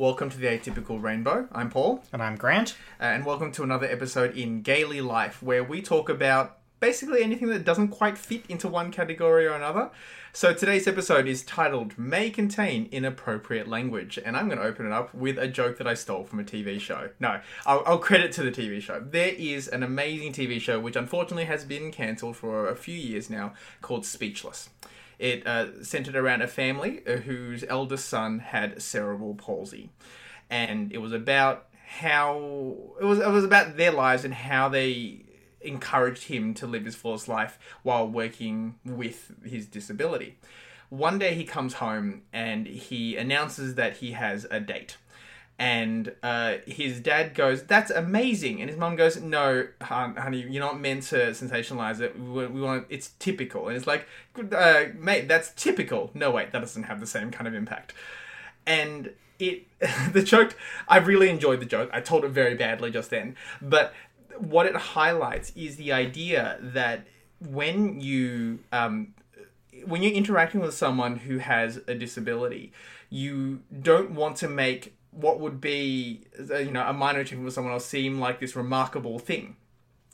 Welcome to the Atypical Rainbow. I'm Paul, And I'm Grant. uh, and welcome to another episode in Gay-ly Life, where we talk about basically anything that doesn't quite fit into one category or another. So today's episode is titled May Contain Inappropriate Language, and I'm going to open it up with a joke that I stole from a TV show. No, I'll, I'll credit to the TV show. There is an amazing TV show which unfortunately has been cancelled for a few years now called Speechless. It uh, centered around a family uh, whose eldest son had cerebral palsy, and it was about how it was. It was about their lives and how they encouraged him to live his fullest life while working with his disability. One day he comes home and he announces that he has a date. And uh, his dad goes, "That's amazing," and his mom goes, "No, honey, you're not meant to sensationalize it. We, want it's typical." And it's like, uh, "Mate, that's typical." No, wait, that doesn't have the same kind of impact. And it, the joke, I really enjoyed the joke. I told it very badly just then, but what it highlights is the idea that when you um, when you're interacting with someone who has a disability, you don't want to make what would be uh, you know a minor interaction with someone else seem like this remarkable thing.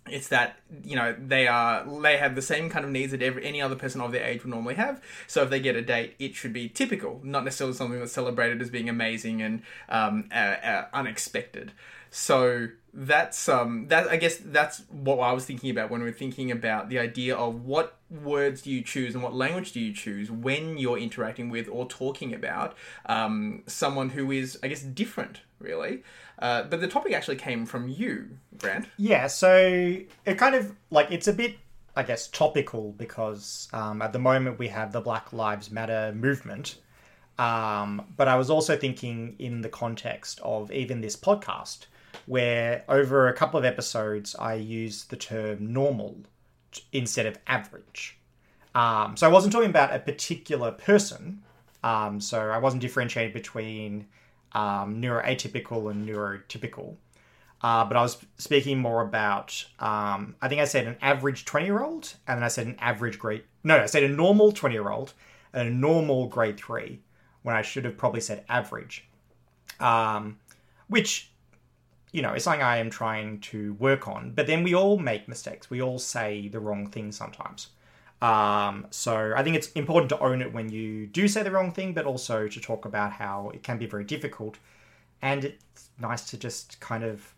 It's that you know they are they have the same kind of needs that every any other person of their age would normally have. So if they get a date, it should be typical, not necessarily something that's celebrated as being amazing and um, uh, uh, unexpected. So that's um that I guess that's what I was thinking about when we are thinking about the idea of what words do you choose and what language do you choose when you're interacting with or talking about um, someone who is I guess different really. Uh, but the topic actually came from you, Grant. Yeah, so it kind of like it's a bit, I guess, topical because um, at the moment we have the Black Lives Matter movement. Um, but I was also thinking in the context of even this podcast, where over a couple of episodes I used the term normal instead of average. Um, so I wasn't talking about a particular person. Um, so I wasn't differentiating between um, neuroatypical and neurotypical. Uh, but I was speaking more about, um, I think I said an average 20 year old, and then I said an average grade, no, I said a normal 20 year old and a normal grade three, when I should have probably said average. Um, which, you know, it's something I am trying to work on. But then we all make mistakes. We all say the wrong thing sometimes. Um, so I think it's important to own it when you do say the wrong thing, but also to talk about how it can be very difficult. And it's nice to just kind of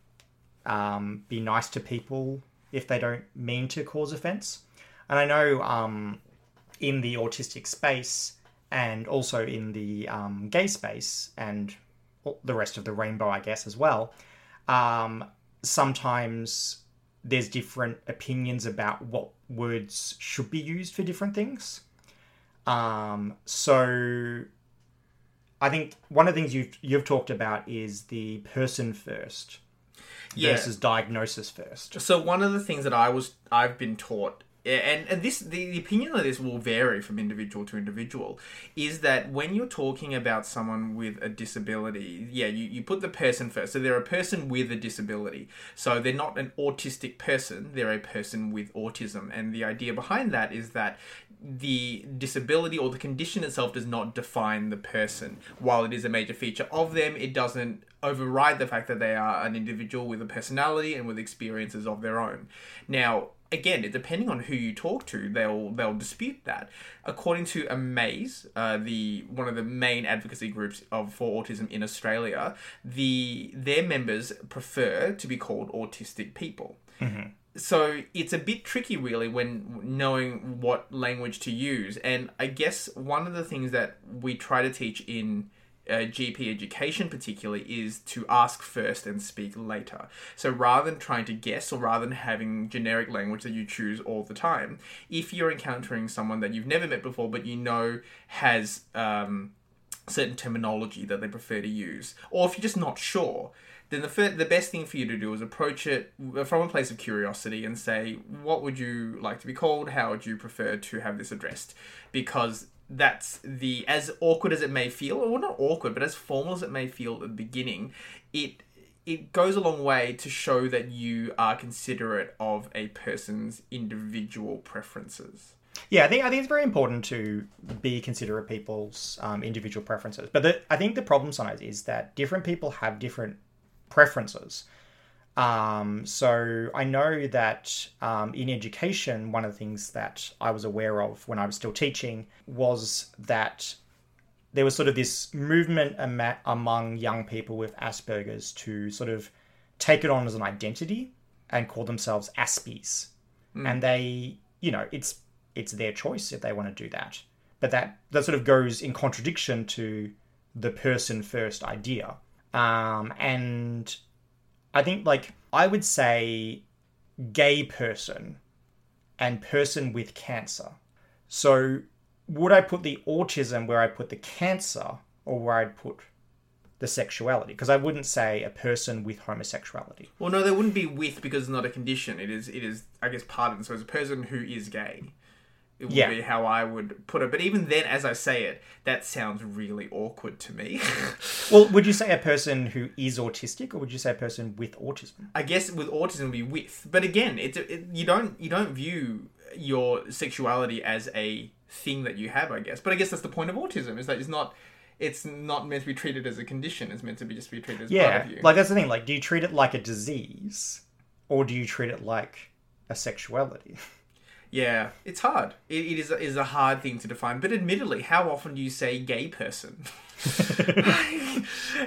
um, be nice to people if they don't mean to cause offense. And I know um, in the autistic space and also in the um, gay space and the rest of the rainbow, I guess, as well, um, sometimes there's different opinions about what words should be used for different things. Um, so I think one of the things you've you've talked about is the person first Yeah. versus diagnosis first. So one of the things that I was I've been taught and, and this the, the opinion of this will vary from individual to individual is that when you're talking about someone with a disability yeah you, you put the person first so they're a person with a disability so they're not an autistic person they're a person with autism and the idea behind that is that the disability or the condition itself does not define the person. While it is a major feature of them, it doesn't override the fact that they are an individual with a personality and with experiences of their own. Now, again, depending on who you talk to, they'll they'll dispute that. According to Amaze, uh, the one of the main advocacy groups of for autism in Australia, the their members prefer to be called autistic people. So it's a bit tricky really when knowing what language to use. And i guess one of the things that we try to teach in uh, gp education particularly is to ask first and speak later so rather than trying to guess or rather than having generic language that you choose all the time if you're encountering someone that you've never met before but you know has um, certain terminology that they prefer to use, or if you're just not sure, then the fir- the best thing for you to do is approach it from a place of curiosity and say, "What would you like to be called? How would you prefer to have this addressed?" Because that's the as awkward as it may feel, or not awkward, but as formal as it may feel at the beginning, it it goes a long way to show that you are considerate of a person's individual preferences. Yeah, I think I think it's very important to be considerate of people's um, individual preferences. But the, I think the problem sometimes is that different people have different preferences. Um, so I know that um, in education, one of the things that I was aware of when I was still teaching was that there was sort of this movement ama- among young people with Asperger's to sort of take it on as an identity and call themselves Aspies, and they, you know, it's it's their choice if they want to do that, but that that sort of goes in contradiction to the person first idea, um, and I think like I would say gay person and person with cancer. So would I put the autism where I put the cancer or where I'd put the sexuality? Because I wouldn't say a person with homosexuality. Well, no, there wouldn't be with because it's not a condition. It is, it is, I guess, it. So it's a person who is gay. It would Yeah. be how I would put it. But even then, as I say it, that sounds really awkward to me. Well, would you say a person who is autistic or would you say a person with autism? I guess with autism would be with, but again, it's it, you don't you don't view your sexuality as a thing that you have. I guess, but I guess that's the point of autism is that it's not it's not meant to be treated as a condition. It's meant to be just be treated as part Yeah. of you. Like that's the thing. Like, do you treat it like a disease or do you treat it like a sexuality? Yeah, it's hard. It, it is, is a hard thing to define. But admittedly, how often do you say gay person?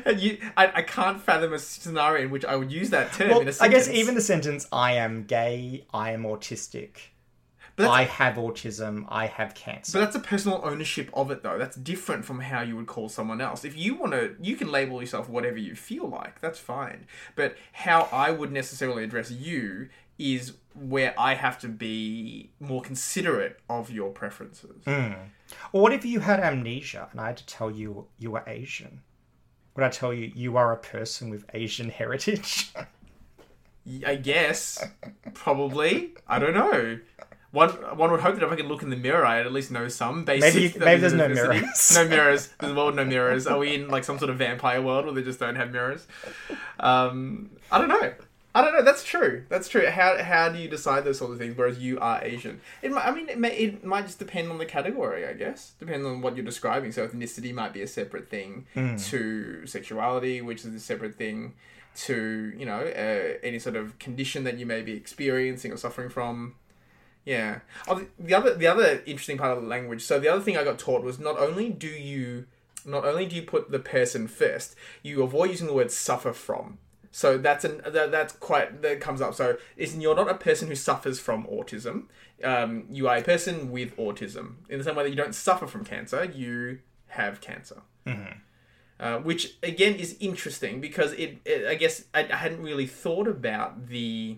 and you, I, I can't fathom a scenario in which I would use that term Well, in a I sentence. I guess even the sentence "I am gay," "I am autistic," But "I have autism," "I have cancer." but that's a personal ownership of it, though. That's different from how you would call someone else. If you want to, you can label yourself whatever you feel like. That's fine. But how I would necessarily address you is where I have to be more considerate of your preferences. Or what if you had amnesia and I had to tell you you were Asian? Would I tell you you are a person with Asian heritage? I guess. Probably. I don't know. One one would hope that if I could look in the mirror, I'd at least know some basic. Maybe- maybe there's no mirrors. No mirrors. There's a world no mirrors. Are we in like some sort of vampire world where they just don't have mirrors? Um, I don't know. I don't know. That's true. That's true. How how do you decide those sort of things? Whereas you are Asian, it might, I mean, it, may, it might just depend on the category. I guess depends on what you're describing. So ethnicity might be a separate thing to sexuality, which is a separate thing to you know uh, any sort of condition that you may be experiencing or suffering from. Yeah. Oh, the- the other the other interesting part of the language. So the other thing I got taught was not only do you not only do you put the person first, you avoid using the word suffer from. So that's an that, that's quite that comes up. So is you're not a person who suffers from autism. Um, you are a person with autism. In the same way that you don't suffer from cancer, you have cancer. Uh, which again is interesting because it, it I guess I, I hadn't really thought about the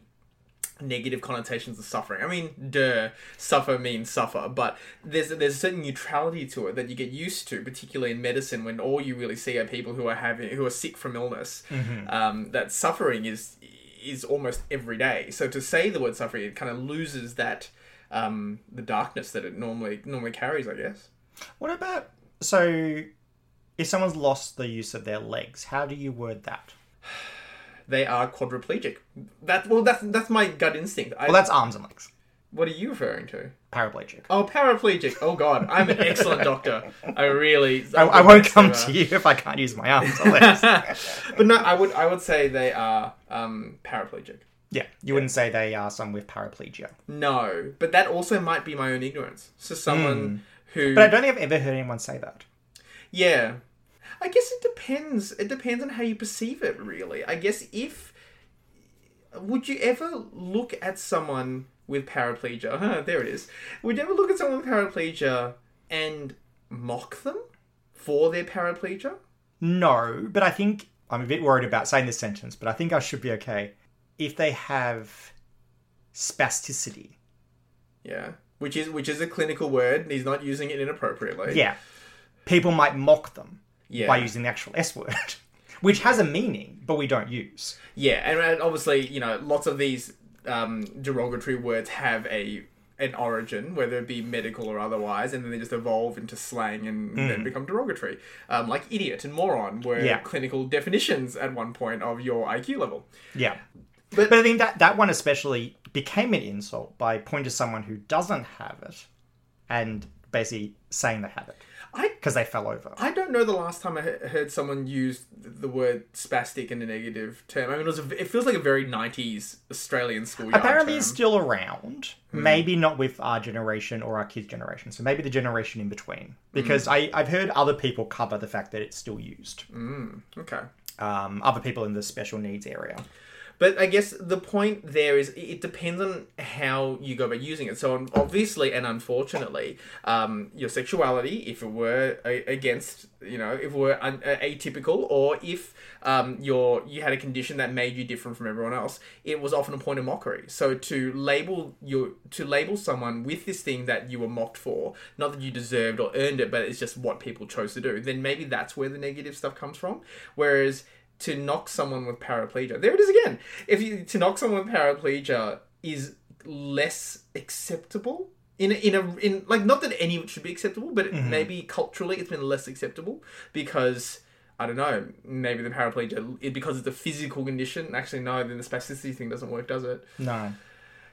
negative connotations of suffering. I mean, duh, suffer means suffer, but there's there's a certain neutrality to it that you get used to, particularly in medicine, when all you really see are people who are having who are sick from illness. Um, that suffering is is almost every day. So to say the word suffering, it kind of loses that um, the darkness that it normally normally carries. I guess. what about so? If someone's lost the use of their legs, how do you word that? They are quadriplegic. That well, that's that's my gut instinct. I, Well, that's arms and legs. what are you referring to? Paraplegic. Oh, paraplegic. Oh God, I'm an excellent doctor. I really. I, I won't come to you if I can't use my arms or legs. but no, I would I would say they are um, paraplegic. yeah, you wouldn't say they are someone with paraplegia. No, but that also might be my own ignorance. So someone who, But I don't think I've ever heard anyone say that. yeah, I guess it depends. It depends on how you perceive it. Really, I guess if would you ever look at someone with paraplegia? Huh, there it is. Would you ever look at someone with paraplegia and mock them for their paraplegia? No, but I think I'm a bit worried about saying this sentence, but I think I should be okay if they have spasticity. Yeah, which is which is a clinical word. He's not using it inappropriately. Yeah, people might mock them yeah, by using the actual S word, which has a meaning, but we don't use. yeah, and, and obviously, you know, lots of these um, derogatory words have a an origin, whether it be medical or otherwise, and then they just evolve into slang and then become derogatory. Um, like idiot and moron were Yeah. clinical definitions at one point of your IQ level. Yeah. But- But, I think that that one especially became an insult by pointing to someone who doesn't have it and basically saying they have it because they fell over. I don't know the last time I he- heard someone use the word spastic in a negative term. I mean, it, was a, it feels like a very 90s Australian schoolyard Apparently, term. it's still around. Hmm. Maybe not with our generation or our kids' generation. So maybe the generation in between. Hmm. Because I, I've heard other people cover the fact that it's still used. Okay. Um, other people in the special needs area. But I guess the point there is it depends on how you go about using it. So obviously and unfortunately, um, your sexuality, if it were against, you know, if it were un- atypical, or if um, your you had a condition that made you different from everyone else, it was often a point of mockery. So to label your to label someone with this thing that you were mocked for, not that you deserved or earned it, but it's just what people chose to do, then maybe that's where the negative stuff comes from. Whereas to knock someone with paraplegia. There it is again. If you to knock someone with paraplegia is less acceptable in a, in a in like not that any it should be acceptable, but mm-hmm. maybe culturally it's been less acceptable because I don't know. Maybe the paraplegia it, because it's a physical condition. Actually, no. Then the spasticity thing doesn't work, does it? No.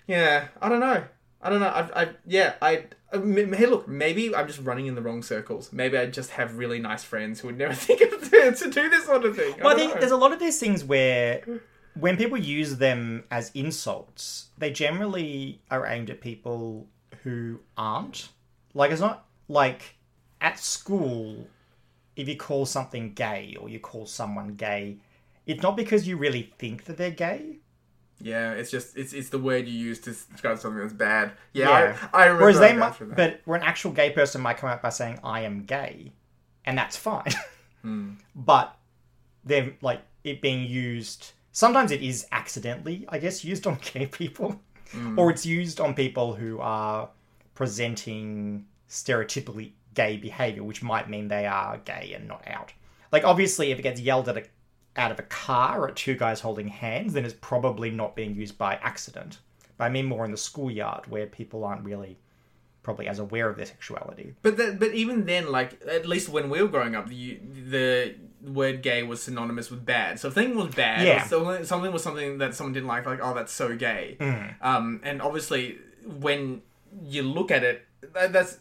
Yeah, I don't know. I don't know. I, I yeah, I. I Hey, look. Maybe I'm just running in the wrong circles. Maybe I just have really nice friends who would never think of to, to do this sort of thing. Well, I think there's a lot of these things where when people use them as insults, they generally are aimed at people who aren't. Like, it's not like at school, if you call something gay or you call someone gay, it's not because you really think that they're gay. Yeah, it's just it's it's the word you use to describe something that's bad. Yeah, Yeah. I, I remember. Whereas they might, that. but where an actual gay person might come out by saying, I am gay, and that's fine. Hmm. But they're like it being used, sometimes it is accidentally, I guess, used on gay people, Hmm. or it's used on people who are presenting stereotypically gay behavior, which might mean they are gay and not out. Like, obviously, if it gets yelled at a, out of a car at two guys holding hands, then it's probably not being used by accident. But I mean more in the schoolyard where people aren't really probably as aware of their sexuality. But that, but even then, like at least when we were growing up, the the word gay was synonymous with bad. So if something was bad, Yeah. so something was something that someone didn't like, like oh that's so gay. Mm. Um, and obviously when you look at it, that, that's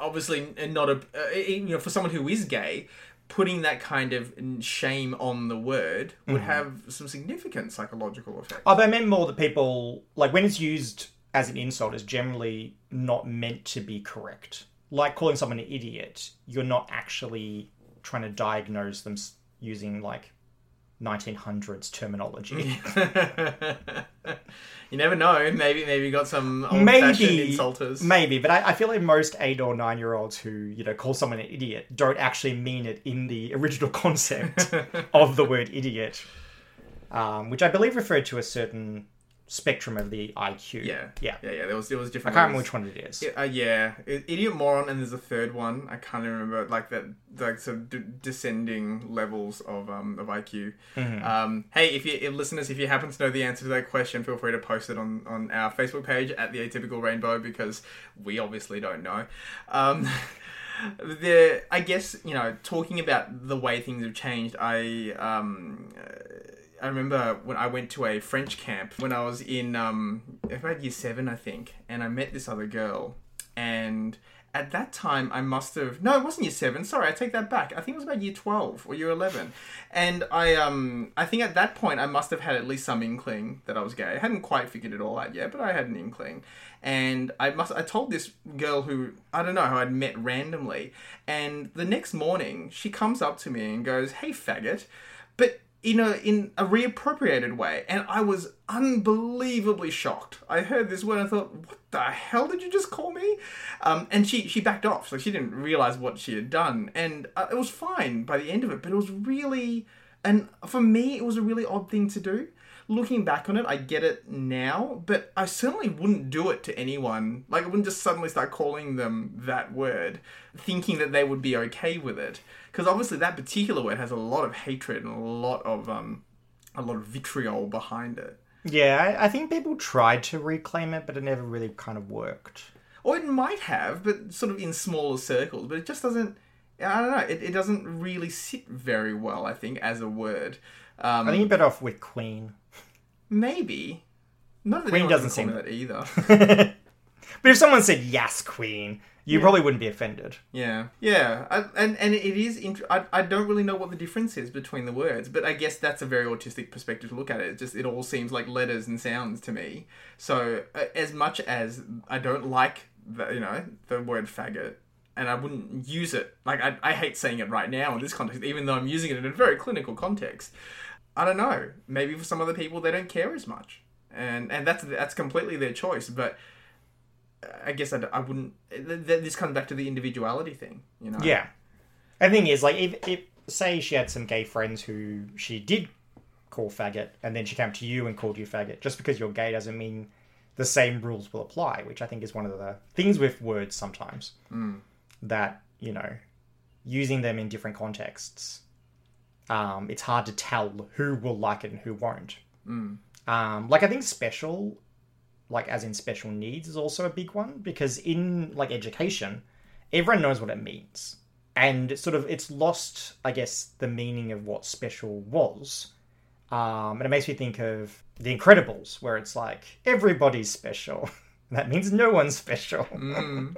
obviously not a uh, you know for someone who is gay. Putting that kind of shame on the word would mm-hmm. have some significant psychological effects. Oh, but I meant more that people like when it's used as an insult is generally not meant to be correct. Like calling someone an idiot, you're not actually trying to diagnose them using like 1900s terminology. you never know. Maybe maybe you got some old fashioned Maybe, insulters. maybe, but I, I feel like most eight or nine year olds who you know call someone an idiot don't actually mean it in the original concept of the word idiot, um, which I believe referred to a certain spectrum of the IQ. Yeah, yeah. yeah, yeah. There was there was different. I can't remember which one it is. Yeah, uh, yeah, idiot moron, and there's a third one. I can't remember like that, like sort of d- descending levels of um of IQ. Mm-hmm. Um, hey, if you if listeners, if you happen to know the answer to that question, feel free to post it on on our Facebook page at the Atypical Rainbow because we obviously don't know. Um, the I guess you know talking about the way things have changed. I um. I remember when I went to a French camp when I was in um, about year seven, I think, and I met this other girl. And at that time, I must have no, it wasn't year seven. Sorry, I take that back. I think it was about year twelve or year eleven. And I um, I think at that point, I must have had at least some inkling that I was gay. I hadn't quite figured it all out yet, but I had an inkling. And I must I told this girl who I don't know who I'd met randomly, and the next morning she comes up to me and goes, "Hey, faggot," but in a in a reappropriated way, and I was unbelievably shocked. I heard this word, and I thought, "What the hell did you just call me?" Um, and she she backed off, so she didn't realize what she had done, and uh, it was fine by the end of it. But it was really, and for me, it was a really odd thing to do. Looking back on it, I get it now, but I certainly wouldn't do it to anyone. Like, I wouldn't just suddenly start calling them that word, thinking that they would be okay with it. Because obviously, that particular word has a lot of hatred and a lot of um, a lot of vitriol behind it. Yeah, I, I think people tried to reclaim it, but it never really kind of worked. Or it might have, but sort of in smaller circles. But it just doesn't. I don't know. It, it doesn't really sit very well. I think as a word. Um, I think you're better off with Queen. Maybe. Not that Queen doesn't seem that either. But if someone said yes, Queen, You probably wouldn't be offended. Yeah, yeah, I, and and it is. Int- I I don't really know what the difference is between the words, but I guess that's a very autistic perspective to look at it. It just it all seems like letters and sounds to me. So uh, as much as I don't like the you know the word faggot. And I wouldn't use it. Like I, I hate saying it right now in this context, even though I'm using it in a very clinical context. I don't know. Maybe for some other people, they don't care as much, and and that's that's completely their choice. But uh, I guess I, I wouldn't. th- th- This comes back to the individuality thing, you know. Yeah. And the thing is, like, if, if say she had some gay friends who she did call faggot, and then she came to you and called you faggot, just because you're gay doesn't mean the same rules will apply, which I think is one of the things with words sometimes. Hmm. That, you know, using them in different contexts, um, it's hard to tell who will like it and who won't. Um, like, I think special, like, as in special needs, is also a big one, because in, like, education, everyone knows what it means. And sort of it's lost i guess the meaning of what special was. Um, and it makes me think of the incredibles where it's like everybody's special. That means no one's special.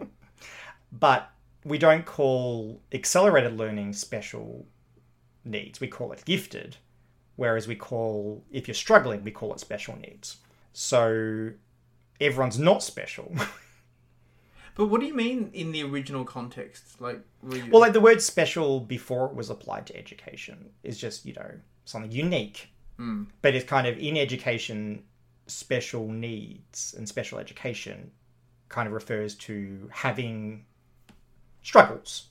But we don't call accelerated learning special needs we call it gifted whereas we call if you're struggling we call it special needs so everyone's not special But what do you mean in the original context? Like, you... Well, like the word special before it was applied to education is just, you know, something unique. Hmm. But it's kind of in education, special needs and special education kind of refers to having struggles.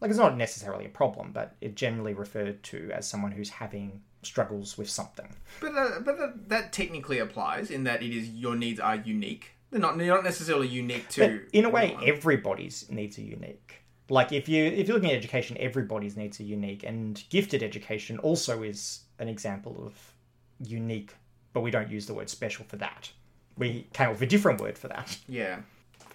Like it's not necessarily a problem, but it generally referred to as someone who's having struggles with something. But uh, but that, that technically applies in that it is your needs are unique. They're not they're not necessarily unique to. But in a way, anyone. everybody's needs are unique. Like if you if you're looking at education, everybody's needs are unique, and gifted education also is an example of unique. But we don't use the word special for that. We came up with a different word for that. yeah.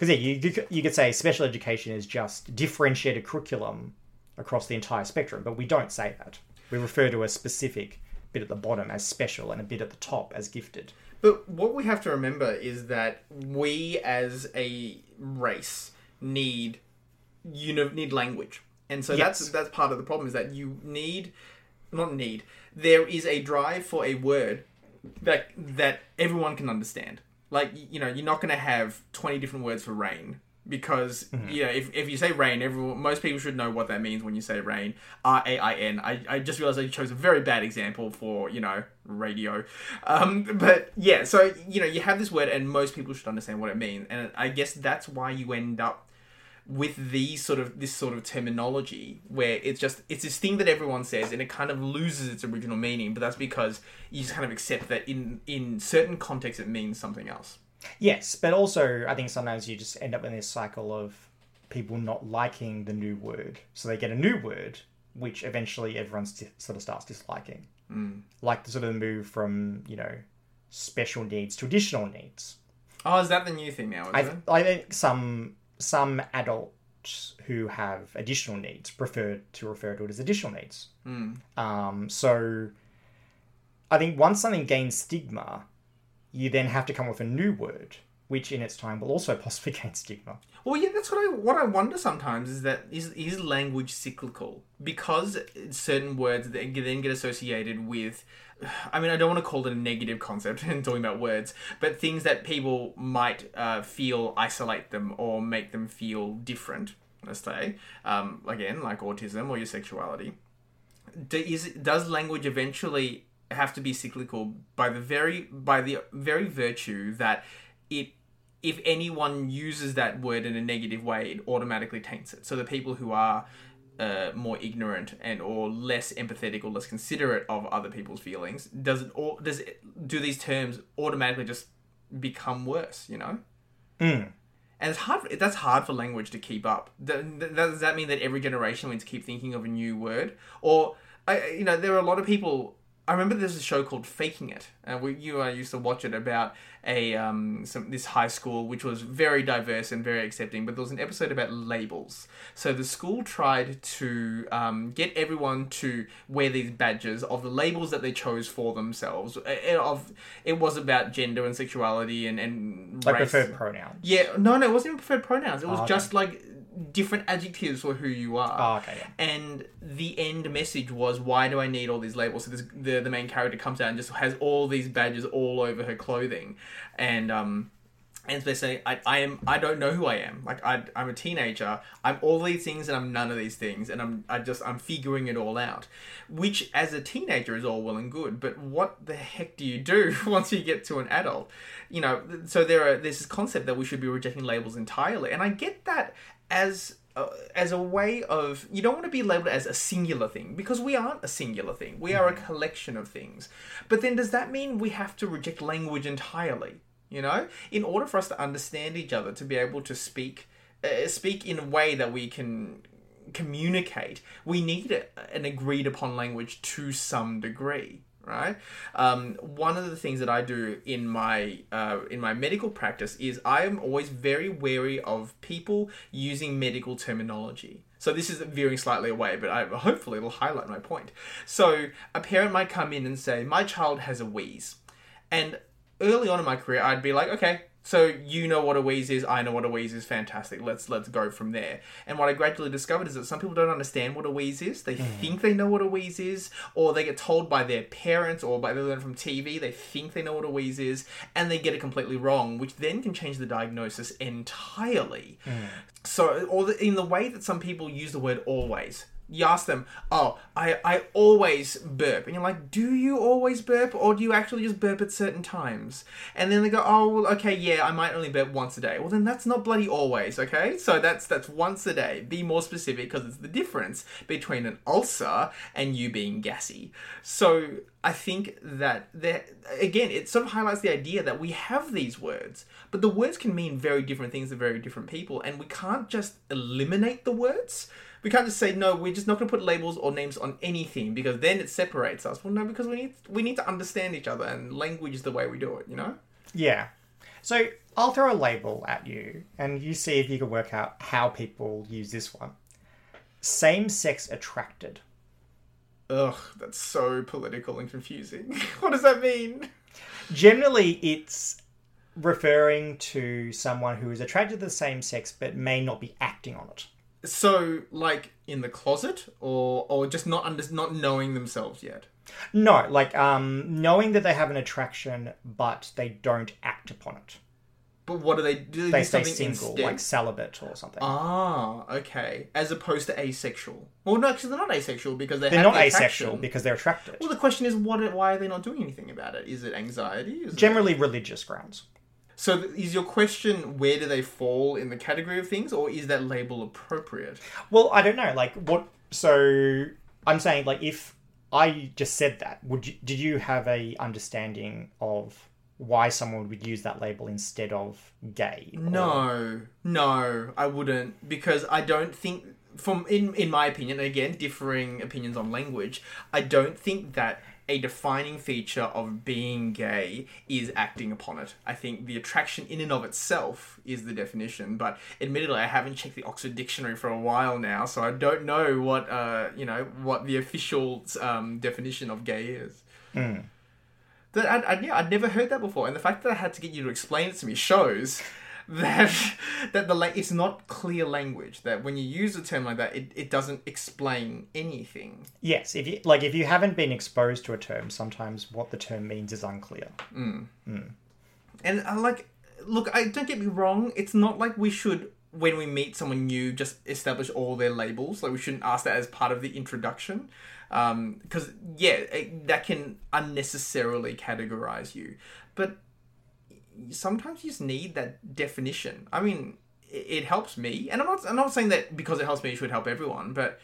Because yeah, you you could- you could say special education is just differentiated curriculum across the entire spectrum, but we don't say that. We refer to a specific bit at the bottom as special and a bit at the top as gifted. But what we have to remember is that we as a race need you know need language. And so that's that's part of the problem is that you need not need. There is a drive for a word that that everyone can understand. Like you know, you're not going to have 20 different words for rain because you know if, if you say rain everyone most people should know what that means when you say rain. R-a-i-n i, I just realized i chose a very bad example for you know radio. Um, but yeah so you know you have this word and most people should understand what it means. And i guess that's why you end up with these sort of this sort of terminology where it's just it's this thing that everyone says and it kind of loses its original meaning but that's because you just kind of accept that in in certain contexts it means something else Yes, but also I think sometimes you just end up in this cycle of people not liking the new word, so they get a new word, which eventually everyone sort of starts disliking. Mm. Like the sort of move from you know special needs to additional needs. oh is that the new thing now I, it? I think some some adults who have additional needs prefer to refer to it as additional needs. Um, so I think once something gains stigma, you then have to come up with a new word, which in its time will also possibly gain stigma. Well, yeah, that's what I what I wonder sometimes is that is is language cyclical because certain words then get associated with. I mean, I don't want to call it a negative concept in talking about words, but things that people might uh, feel isolate them or make them feel different. Let's say, um, again, like autism or your sexuality. Do, is does language eventually have to be cyclical by the very by the very virtue that it if anyone uses that word in a negative way, it automatically taints it. So the people who are uh, more ignorant and or less empathetic or less considerate of other people's feelings, does it or does it, do these terms automatically just become worse? You know. And it's hard. That's hard for language to keep up. Th- Does that mean that every generation needs to keep thinking of a new word? Or, I, you know, there are a lot of people. I remember there's a show called Faking It, and we, you and I used to watch it about a um some this high school which was very diverse and very accepting. But there was an episode about labels. So the school tried to um, get everyone to wear these badges of the labels that they chose for themselves. Uh, Of it was about gender and sexuality and and Like race. preferred pronouns. Yeah, no, no, it wasn't even preferred pronouns. It was Oh, okay. just like different adjectives for who you are. Oh, okay, yeah. And the end message was, why do I need all these labels? So this, the the main character comes out and just has all these badges all over her clothing, and um, and they say, I, I am, I don't know who I am. Like I, I'm a teenager. I'm all these things and I'm none of these things, and I'm, I just, I'm figuring it all out. Which, as a teenager, is all well and good. But what the heck do you do once you get to an adult? You know, so there are there's this concept that we should be rejecting labels entirely, and I get that as uh, as a way of you don't want to be labeled as a singular thing because we aren't a singular thing. We are a collection of things. But then does that mean we have to reject language entirely you know? In order for us to understand each other to be able to speak uh, speak in a way that we can communicate we need a, an agreed upon language to some degree right? Um, one of the things that i do in my uh, in my medical practice is i am always very wary of people using medical terminology. So this is veering slightly away but I, hopefully it'll highlight my point. So a parent might come in and say my child has a wheeze. And early on in my career i'd be like okay so you know what a wheeze is, I know what a wheeze is. Fantastic. Let's let's go from there. And what I gradually discovered is that some people don't understand what a wheeze is. They mm. think they know what a wheeze is, or they get told by their parents or by they learn from TV. They think they know what a wheeze is, and they get it completely wrong, which then can change the diagnosis entirely. Mm. So, or the, in the way that some people use the word always you ask them, "Oh, I I always burp," and you're like, "Do you always burp, or do you actually just burp at certain times?" And then they go, "Oh, well, okay, yeah, I might only burp once a day." Well, then that's not bloody always, okay? So that's that's once a day. Be more specific because it's the difference between an ulcer and you being gassy. So I think that there again, it sort of highlights the idea that we have these words, but the words can mean very different things to very different people, and we can't just eliminate the words we can't just say no. We're just not going to put labels or names on anything because then it separates us. Well, no, because we need we need to understand each other, and language is the way we do it. You know. Yeah. So I'll throw a label at you, and you see if you can work out how people use this one. Same sex attracted. Ugh, that's so political and confusing. what does that mean? Generally, it's referring to someone who is attracted to the same sex but may not be acting on it. So, like in the closet, or or just not under, not knowing themselves yet. No, like um, knowing that they have an attraction but they don't act upon it. But what do they do? They, They stay single, instead? like celibate or something. Ah, okay. As opposed to asexual. Well, no, because they're not asexual because they They're not the asexual because they're attracted. Well, the question is, what? Why are they not doing anything about it? Is it anxiety? Is it- Generally, religious grounds. So, th- is your question where do they fall in the category of things, or is that label appropriate? Well, I don't know. Like what? So I'm saying, like, if I just said that, would you? Did you have a understanding of why someone would use that label instead of gay? or- No, no, I wouldn't because I don't think from in in my opinion, again, differing opinions on language, I don't think that a defining feature of being gay is acting upon it. I think the attraction in and of itself is the definition, but admittedly I haven't checked the Oxford Dictionary for a while now, so I don't know what uh, you know, what the official um, definition of gay is. That I'd, I'd, yeah, I'd never heard that before, and the fact that I had to get you to explain it to me shows that that the la- it's not clear language. That when you use a term like that, it, it doesn't explain anything. Yes, if you like, if you haven't been exposed to a term, sometimes what the term means is unclear. Mm. Mm. And I like, look, I don't get me wrong. It's not like we should, when we meet someone new, just establish all their labels. Like we shouldn't ask that as part of the introduction, um, because yeah, it, that can unnecessarily categorize you. But sometimes you just need that definition. I mean, it, helps me, and I'm not. I'm not saying that because it helps me, it should help everyone. But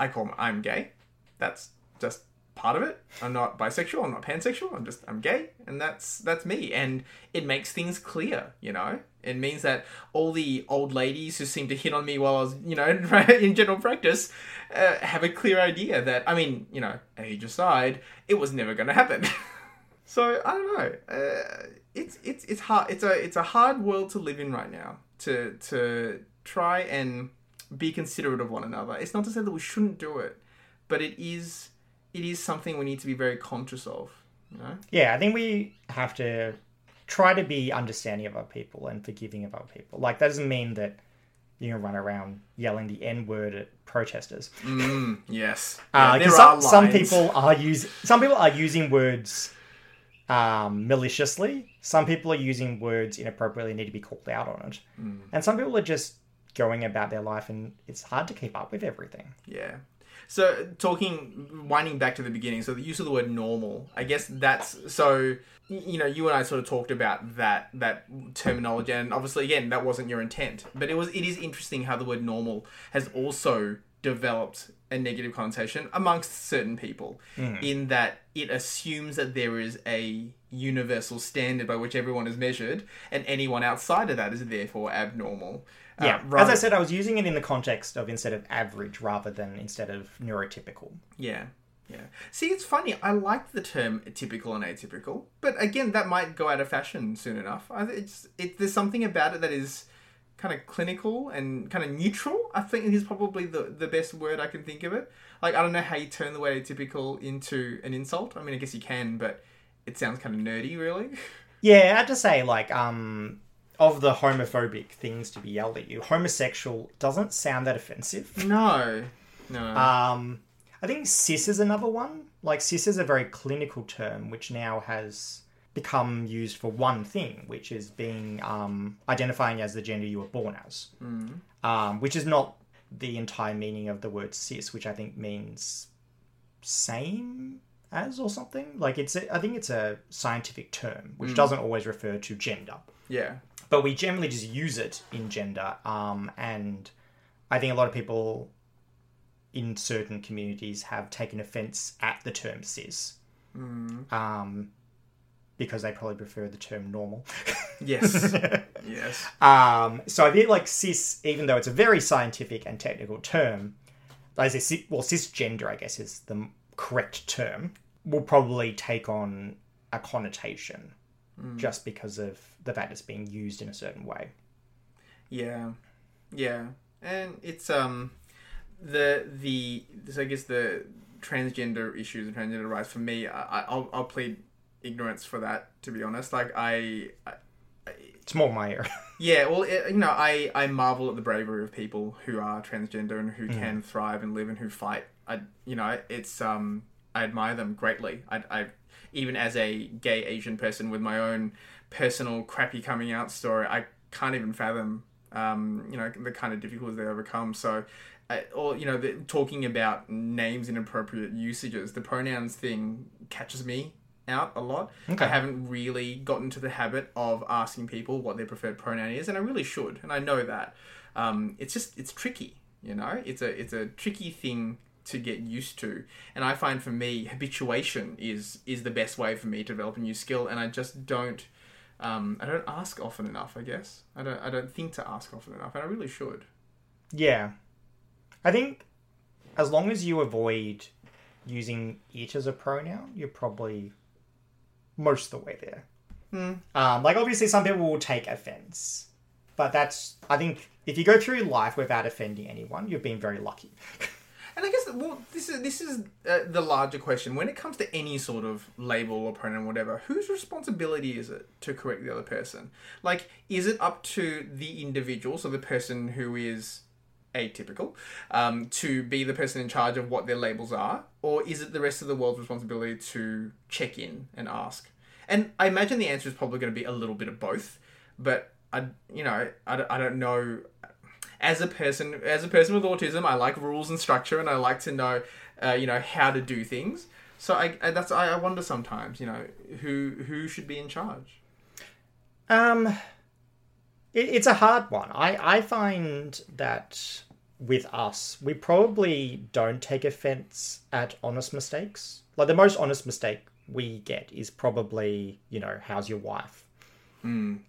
I call I'm gay. That's just part of it. I'm not bisexual. I'm not pansexual. I'm just I'm gay, and that's that's me. And it makes things clear. You know, it means that all the old ladies who seem to hit on me while I was, you know, in general practice, uh, have a clear idea that I mean, you know, age aside, it was never going to happen. so I don't know. Uh, it's it's it's hard. It's a it's a hard world to live in right now. To to try and be considerate of one another. It's not to say that we shouldn't do it, but it is it is something we need to be very conscious of. You know. Yeah, I think we have to try to be understanding of other people and forgiving of other people. Like that doesn't mean that you can run around yelling the N word at protesters. Mm, yes. Yeah, Uh, there 'cause are some, some people are using some people are using words um, maliciously. Some people are using words inappropriately and need to be called out on it. Mm. And some people are just going about their life and it's hard to keep up with everything. Yeah. So talking, winding back to the beginning. So the use of the word normal. I guess that's so. You know, you and I sort of talked about that that terminology, and obviously, again, that wasn't your intent. But it was. It is interesting how the word normal has also developed a negative connotation amongst certain people, in that it assumes that there is a universal standard by which everyone is measured, and anyone outside of that is therefore abnormal. Uh, Yeah. As I said, I was using it in the context of instead of average rather than instead of neurotypical. Yeah. Yeah. See, it's funny. I like the term typical and atypical, but again, that might go out of fashion soon enough. I, it's it. There's something about it that is kind of clinical and kind of neutral. I think is probably the the best word I can think of it. Like I don't know how you turn the word atypical into an insult. I mean, I guess you can, but it sounds kind of nerdy, really. Yeah, I have to say, like, um, of the homophobic things to be yelled at you, homosexual doesn't sound that offensive. no. No. Um, I think cis is another one. Like, cis is a very clinical term, which now has become used for one thing, which is being um, identifying as the gender you were born as, um, which is not the entire meaning of the word cis, which I think means same as or something. Like, it's a, I think it's a scientific term, which doesn't always refer to gender. Yeah. but we generally just use it in gender um, and i think a lot of people in certain communities have taken offense at the term cis. Um, because they probably prefer the term normal. Yes. yes. um, so i feel like cis even though it's a very scientific and technical term say, cis- well cisgender i guess is the correct term will probably take on a connotation just because of the fact it's being used in a certain way. Yeah, yeah, and it's um the the so I guess the transgender issues and transgender rights for me, I, I- I'll I'll plead ignorance for that to be honest. Like I, I It's more my area. yeah, well, it, you know, I I marvel at the bravery of people who are transgender and who can thrive and live and who fight. I you know, it's um I admire them greatly. I I even as a gay Asian person with my own personal crappy coming out story, I can't even fathom um you know the kind of difficulties they overcome. So. I, or you know, the, talking about names inappropriate usages, the pronouns thing catches me out a lot. Okay. I haven't really gotten to the habit of asking people what their preferred pronoun is, and I really should, and I know that. Um, it's just it's tricky, you know. It's a it's a tricky thing to get used to, and I find for me habituation is is the best way for me to develop a new skill, and I just don't. Um, I don't ask often enough. I guess I don't. I don't think to ask often enough, and I really should. Yeah. I think as long as you avoid using it as a pronoun, you're probably most of the way there. Um, like, obviously, some people will take offense. But that's, I think, if you go through life without offending anyone, you've been very lucky. And I guess well, this is this is uh, the larger question. When it comes to any sort of label or pronoun, whatever, whose responsibility is it to correct the other person? Like, is it up to the individual, so the person who is atypical, um, to be the person in charge of what their labels are, or is it the rest of the world's responsibility to check in and ask? And I imagine the answer is probably going to be a little bit of both, but I, you know, I, I don't know as a person as a person with autism i like rules and structure and i like to know uh, you know how to do things so I, I that's I, I wonder sometimes you know who who should be in charge Um, it, it's a hard one. I, I find that with us, we probably don't take offense at honest mistakes. Like the most honest mistake we get is probably, you know, how's your wife?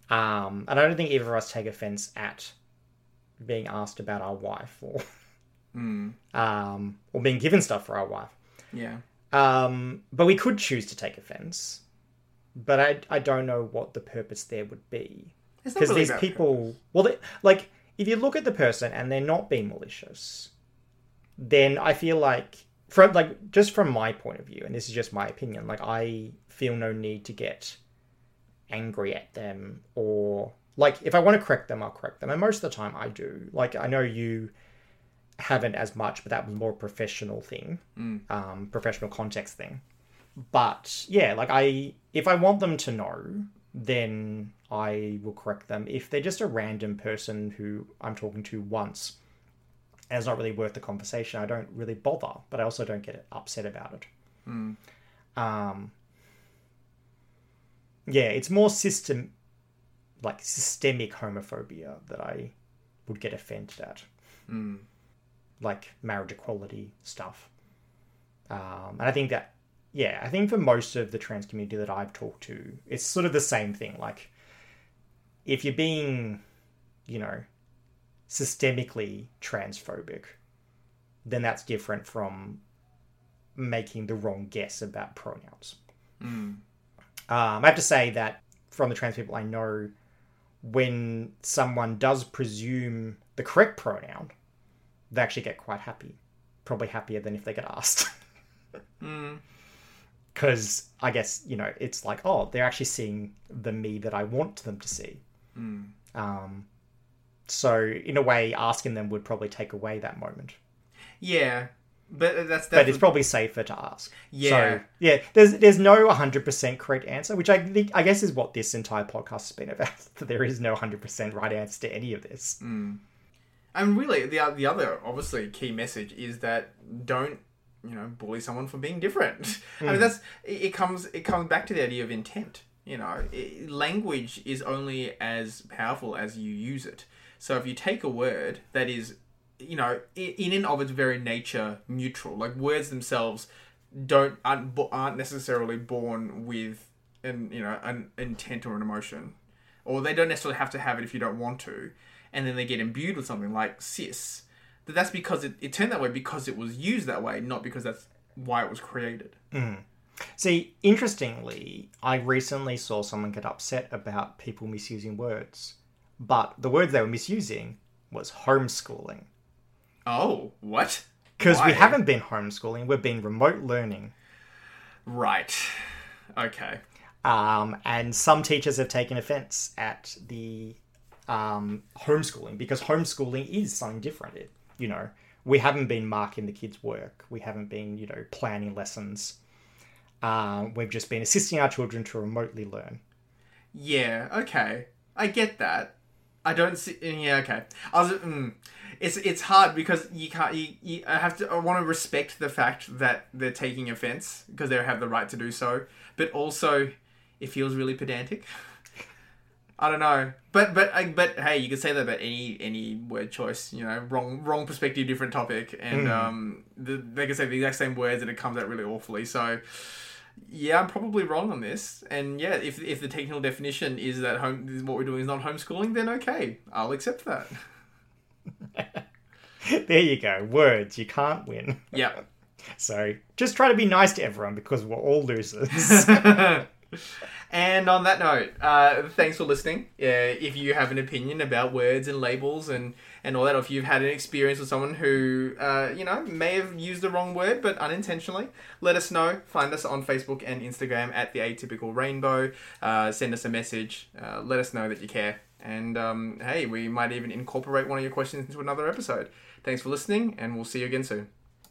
Um, and I don't think either of us take offense at being asked about our wife or, um, or being given stuff for our wife. yeah Um, but we could choose to take offense. But I, I don't know what the purpose there would be because really these people well they, like if you look at the person and they're not being malicious then i feel like from like just from my point of view and this is just my opinion like i feel no need to get angry at them or like if I want to correct them, I'll correct them, and most of the time I do. Like I know you haven't as much, but that was more a professional thing, um, professional context thing. But yeah, like I, if I want them to know, then I will correct them. If they're just a random person who I'm talking to once, and it's not really worth the conversation, I don't really bother. But I also don't get upset about it. Um, yeah, it's more system, like systemic homophobia that I would get offended at, like marriage equality stuff. Um, and I think that, yeah, I think for most of the trans community that I've talked to, it's sort of the same thing. Like, if you're being, you know, systemically transphobic, then that's different from making the wrong guess about pronouns. Um, I have to say that from the trans people I know, when someone does presume the correct pronoun, they actually get quite happy. Probably happier than if they get asked. Because I guess, you know, it's like, oh, they're actually seeing the me that I want them to see. Mm. Um, so, in a way, asking them would probably take away that moment. Yeah, but that's But it's probably safer to ask. Yeah. So, yeah, there's there's no 100% correct answer, which I think I guess is what this entire podcast has been about. That there is no 100% right answer to any of this. Mm. and really the the other obviously key message is that don't you know bully someone for being different. I mean mm. that's it, it comes it comes back to the idea of intent. You know, it, language is only as powerful as you use it. So if you take a word that is you know in and of its very nature neutral, like words themselves don't aren't, aren't necessarily born with an you know an intent or an emotion or they don't necessarily have to have it if you don't want to, and then they get imbued with something like cis. That that's because it, it turned that way because it was used that way, not because that's why it was created. Mm. See, interestingly, I recently saw someone get upset about people misusing words, but the words they were misusing was homeschooling. Oh, what? Because we haven't been homeschooling, we've been remote learning. Right. Okay. Um, and some teachers have taken offense at the um, homeschooling because homeschooling is something different. It, you know, we haven't been marking the kids' work, we haven't been, you know, planning lessons. Um, we've just been assisting our children to remotely learn. Yeah. Okay. I get that. I don't see. Yeah. Okay. I was. Mm, it's it's hard because you can't. You, you I have to. I want to respect the fact that they're taking offense because they have the right to do so, but also it feels really pedantic. I don't know, but but but hey, you could say that about any any word choice. You know, wrong wrong perspective, different topic, and um, the, they can say the exact same words and it comes out really awfully. So, yeah, I'm probably wrong on this. And yeah, if if the technical definition is that home is what we're doing is not homeschooling, then okay, I'll accept that. there you go. Words, you can't win. Yeah. So just try to be nice to everyone because we're all losers. and on that note, uh, thanks for listening. Uh, if you have an opinion about words and labels and, and all that, or if you've had an experience with someone who, uh, you know, may have used the wrong word but unintentionally, let us know. Find us on Facebook and Instagram at The Atypical Rainbow. Uh, send us a message. Uh, let us know that you care. And um, hey, we might even incorporate one of your questions into another episode. Thanks for listening, and we'll see you again soon.